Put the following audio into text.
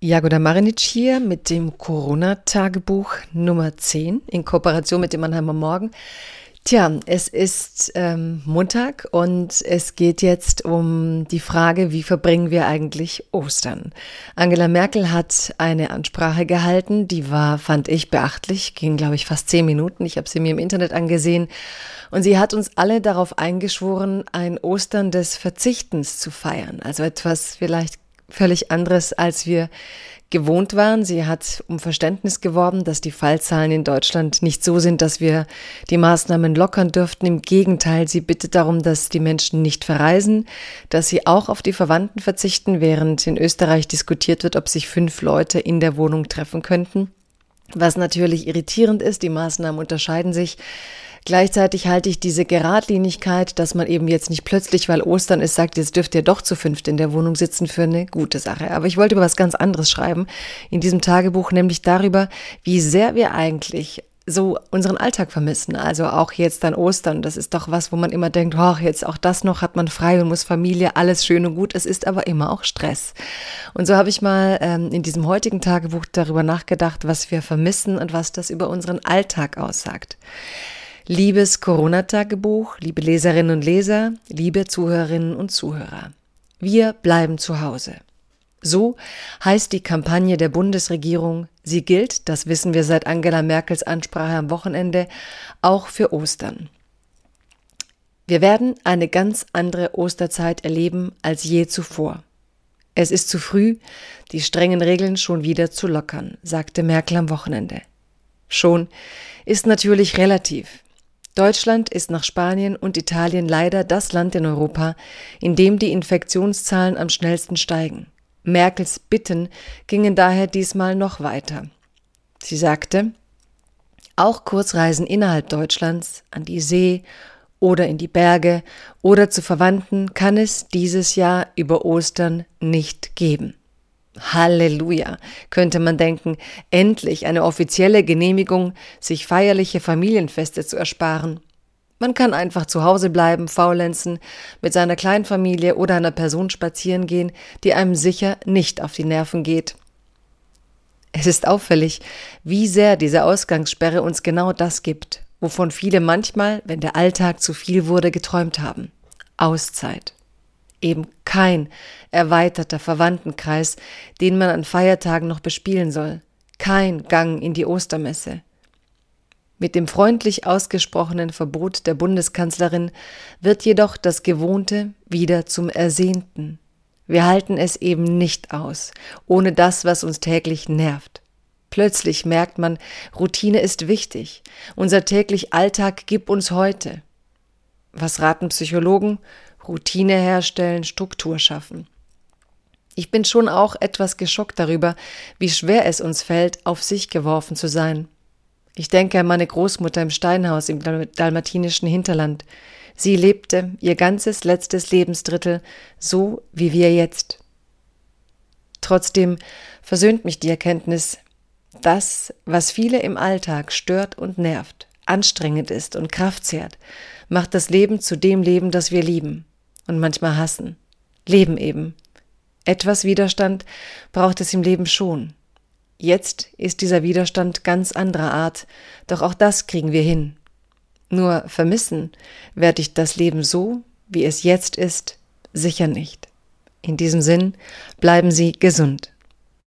Jagoda Marinic hier mit dem Corona-Tagebuch Nummer 10 in Kooperation mit dem Mannheimer Morgen. Tja, es ist ähm, Montag und es geht jetzt um die Frage, wie verbringen wir eigentlich Ostern? Angela Merkel hat eine Ansprache gehalten, die war, fand ich, beachtlich, ging, glaube ich, fast zehn Minuten. Ich habe sie mir im Internet angesehen und sie hat uns alle darauf eingeschworen, ein Ostern des Verzichtens zu feiern. Also etwas vielleicht völlig anderes, als wir gewohnt waren. Sie hat um Verständnis geworben, dass die Fallzahlen in Deutschland nicht so sind, dass wir die Maßnahmen lockern dürften. Im Gegenteil, sie bittet darum, dass die Menschen nicht verreisen, dass sie auch auf die Verwandten verzichten, während in Österreich diskutiert wird, ob sich fünf Leute in der Wohnung treffen könnten. Was natürlich irritierend ist, die Maßnahmen unterscheiden sich. Gleichzeitig halte ich diese Geradlinigkeit, dass man eben jetzt nicht plötzlich, weil Ostern ist, sagt, jetzt dürft ihr doch zu fünft in der Wohnung sitzen, für eine gute Sache. Aber ich wollte über was ganz anderes schreiben in diesem Tagebuch, nämlich darüber, wie sehr wir eigentlich so unseren Alltag vermissen. Also auch jetzt an Ostern. Das ist doch was, wo man immer denkt, oh, jetzt auch das noch hat man frei und muss Familie, alles schön und gut. Es ist aber immer auch Stress. Und so habe ich mal ähm, in diesem heutigen Tagebuch darüber nachgedacht, was wir vermissen und was das über unseren Alltag aussagt. Liebes Corona-Tagebuch, liebe Leserinnen und Leser, liebe Zuhörerinnen und Zuhörer. Wir bleiben zu Hause. So heißt die Kampagne der Bundesregierung. Sie gilt, das wissen wir seit Angela Merkels Ansprache am Wochenende, auch für Ostern. Wir werden eine ganz andere Osterzeit erleben als je zuvor. Es ist zu früh, die strengen Regeln schon wieder zu lockern, sagte Merkel am Wochenende. Schon ist natürlich relativ. Deutschland ist nach Spanien und Italien leider das Land in Europa, in dem die Infektionszahlen am schnellsten steigen. Merkels Bitten gingen daher diesmal noch weiter. Sie sagte, auch Kurzreisen innerhalb Deutschlands an die See oder in die Berge oder zu Verwandten kann es dieses Jahr über Ostern nicht geben. Halleluja, könnte man denken, endlich eine offizielle Genehmigung, sich feierliche Familienfeste zu ersparen. Man kann einfach zu Hause bleiben, faulenzen, mit seiner Kleinfamilie oder einer Person spazieren gehen, die einem sicher nicht auf die Nerven geht. Es ist auffällig, wie sehr diese Ausgangssperre uns genau das gibt, wovon viele manchmal, wenn der Alltag zu viel wurde, geträumt haben. Auszeit eben kein erweiterter Verwandtenkreis, den man an Feiertagen noch bespielen soll, kein Gang in die Ostermesse. Mit dem freundlich ausgesprochenen Verbot der Bundeskanzlerin wird jedoch das Gewohnte wieder zum Ersehnten. Wir halten es eben nicht aus, ohne das, was uns täglich nervt. Plötzlich merkt man, Routine ist wichtig. Unser täglich Alltag gibt uns heute. Was raten Psychologen? Routine herstellen, Struktur schaffen. Ich bin schon auch etwas geschockt darüber, wie schwer es uns fällt, auf sich geworfen zu sein. Ich denke an meine Großmutter im Steinhaus im dalmatinischen Hinterland. Sie lebte ihr ganzes letztes Lebensdrittel so wie wir jetzt. Trotzdem versöhnt mich die Erkenntnis, das, was viele im Alltag stört und nervt, anstrengend ist und Kraft zehrt, macht das Leben zu dem Leben, das wir lieben und manchmal hassen. Leben eben. Etwas Widerstand braucht es im Leben schon. Jetzt ist dieser Widerstand ganz anderer Art, doch auch das kriegen wir hin. Nur vermissen werde ich das Leben so, wie es jetzt ist, sicher nicht. In diesem Sinn bleiben Sie gesund.